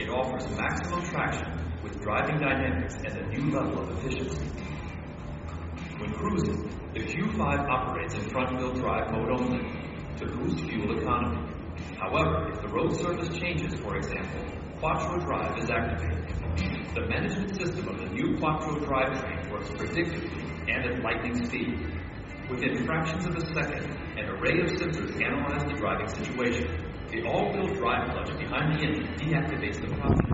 It offers maximum traction with driving dynamics and a new level of efficiency. When cruising, the Q5 operates in front-wheel drive mode only to boost fuel economy. However, if the road surface changes, for example, Quattro Drive is activated. The management system of the new Quattro drivetrain works predictably and at lightning speed. Within fractions of a second, an array of sensors analyze the driving situation. The all-wheel drive clutch behind the engine deactivates the problem